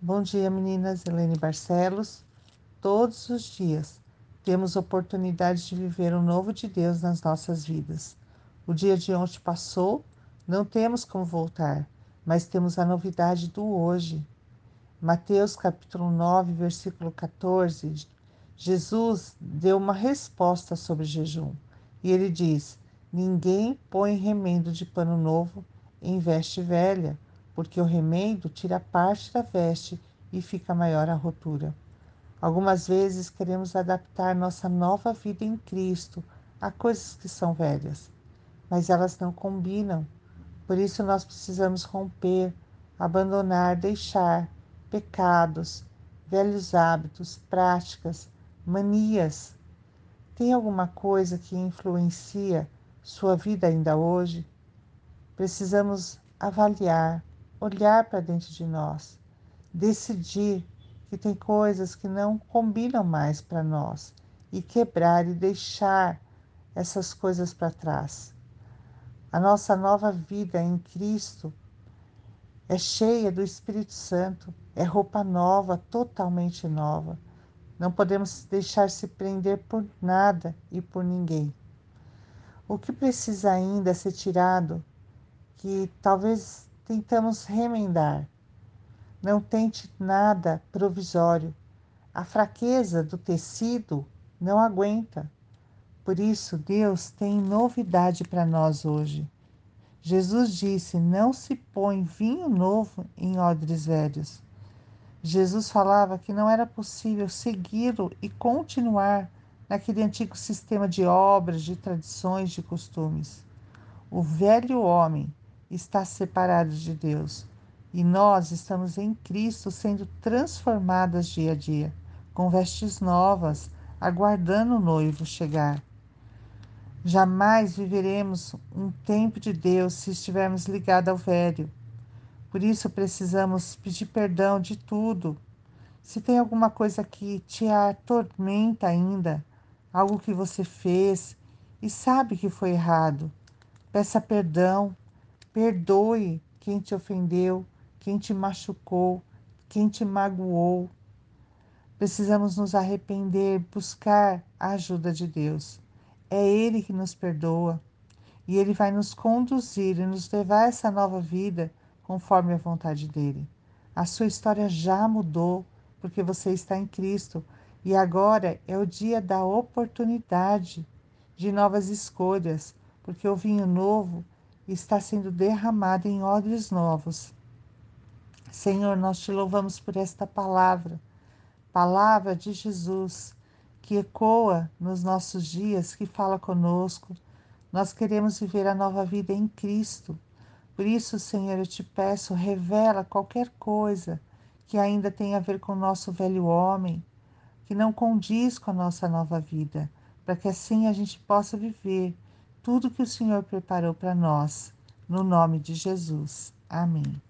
Bom dia, meninas. Helene Barcelos. Todos os dias temos oportunidade de viver o novo de Deus nas nossas vidas. O dia de ontem passou, não temos como voltar, mas temos a novidade do hoje. Mateus capítulo 9, versículo 14, Jesus deu uma resposta sobre jejum. E ele diz: Ninguém põe remendo de pano novo em veste velha, porque o remendo tira parte da veste e fica maior a rotura. Algumas vezes queremos adaptar nossa nova vida em Cristo a coisas que são velhas, mas elas não combinam. Por isso nós precisamos romper, abandonar, deixar pecados, velhos hábitos, práticas, manias. Tem alguma coisa que influencia sua vida ainda hoje? Precisamos avaliar, olhar para dentro de nós, decidir que tem coisas que não combinam mais para nós e quebrar e deixar essas coisas para trás. A nossa nova vida em Cristo é cheia do Espírito Santo, é roupa nova, totalmente nova. Não podemos deixar se prender por nada e por ninguém. O que precisa ainda ser tirado, que talvez tentamos remendar. Não tente nada provisório. A fraqueza do tecido não aguenta. Por isso, Deus tem novidade para nós hoje. Jesus disse: Não se põe vinho novo em odres velhos. Jesus falava que não era possível segui-lo e continuar naquele antigo sistema de obras, de tradições, de costumes. O velho homem está separado de Deus e nós estamos em Cristo sendo transformadas dia a dia, com vestes novas, aguardando o noivo chegar. Jamais viveremos um tempo de Deus se estivermos ligados ao velho. Por isso precisamos pedir perdão de tudo. Se tem alguma coisa que te atormenta ainda, algo que você fez e sabe que foi errado, peça perdão Perdoe quem te ofendeu, quem te machucou, quem te magoou. Precisamos nos arrepender, buscar a ajuda de Deus. É Ele que nos perdoa e Ele vai nos conduzir e nos levar a essa nova vida conforme a vontade dele. A sua história já mudou porque você está em Cristo e agora é o dia da oportunidade de novas escolhas, porque o vinho novo está sendo derramado em odres novos. Senhor, nós te louvamos por esta palavra, palavra de Jesus, que ecoa nos nossos dias, que fala conosco. Nós queremos viver a nova vida em Cristo. Por isso, Senhor, eu te peço, revela qualquer coisa que ainda tenha a ver com o nosso velho homem, que não condiz com a nossa nova vida, para que assim a gente possa viver tudo que o Senhor preparou para nós. No nome de Jesus. Amém.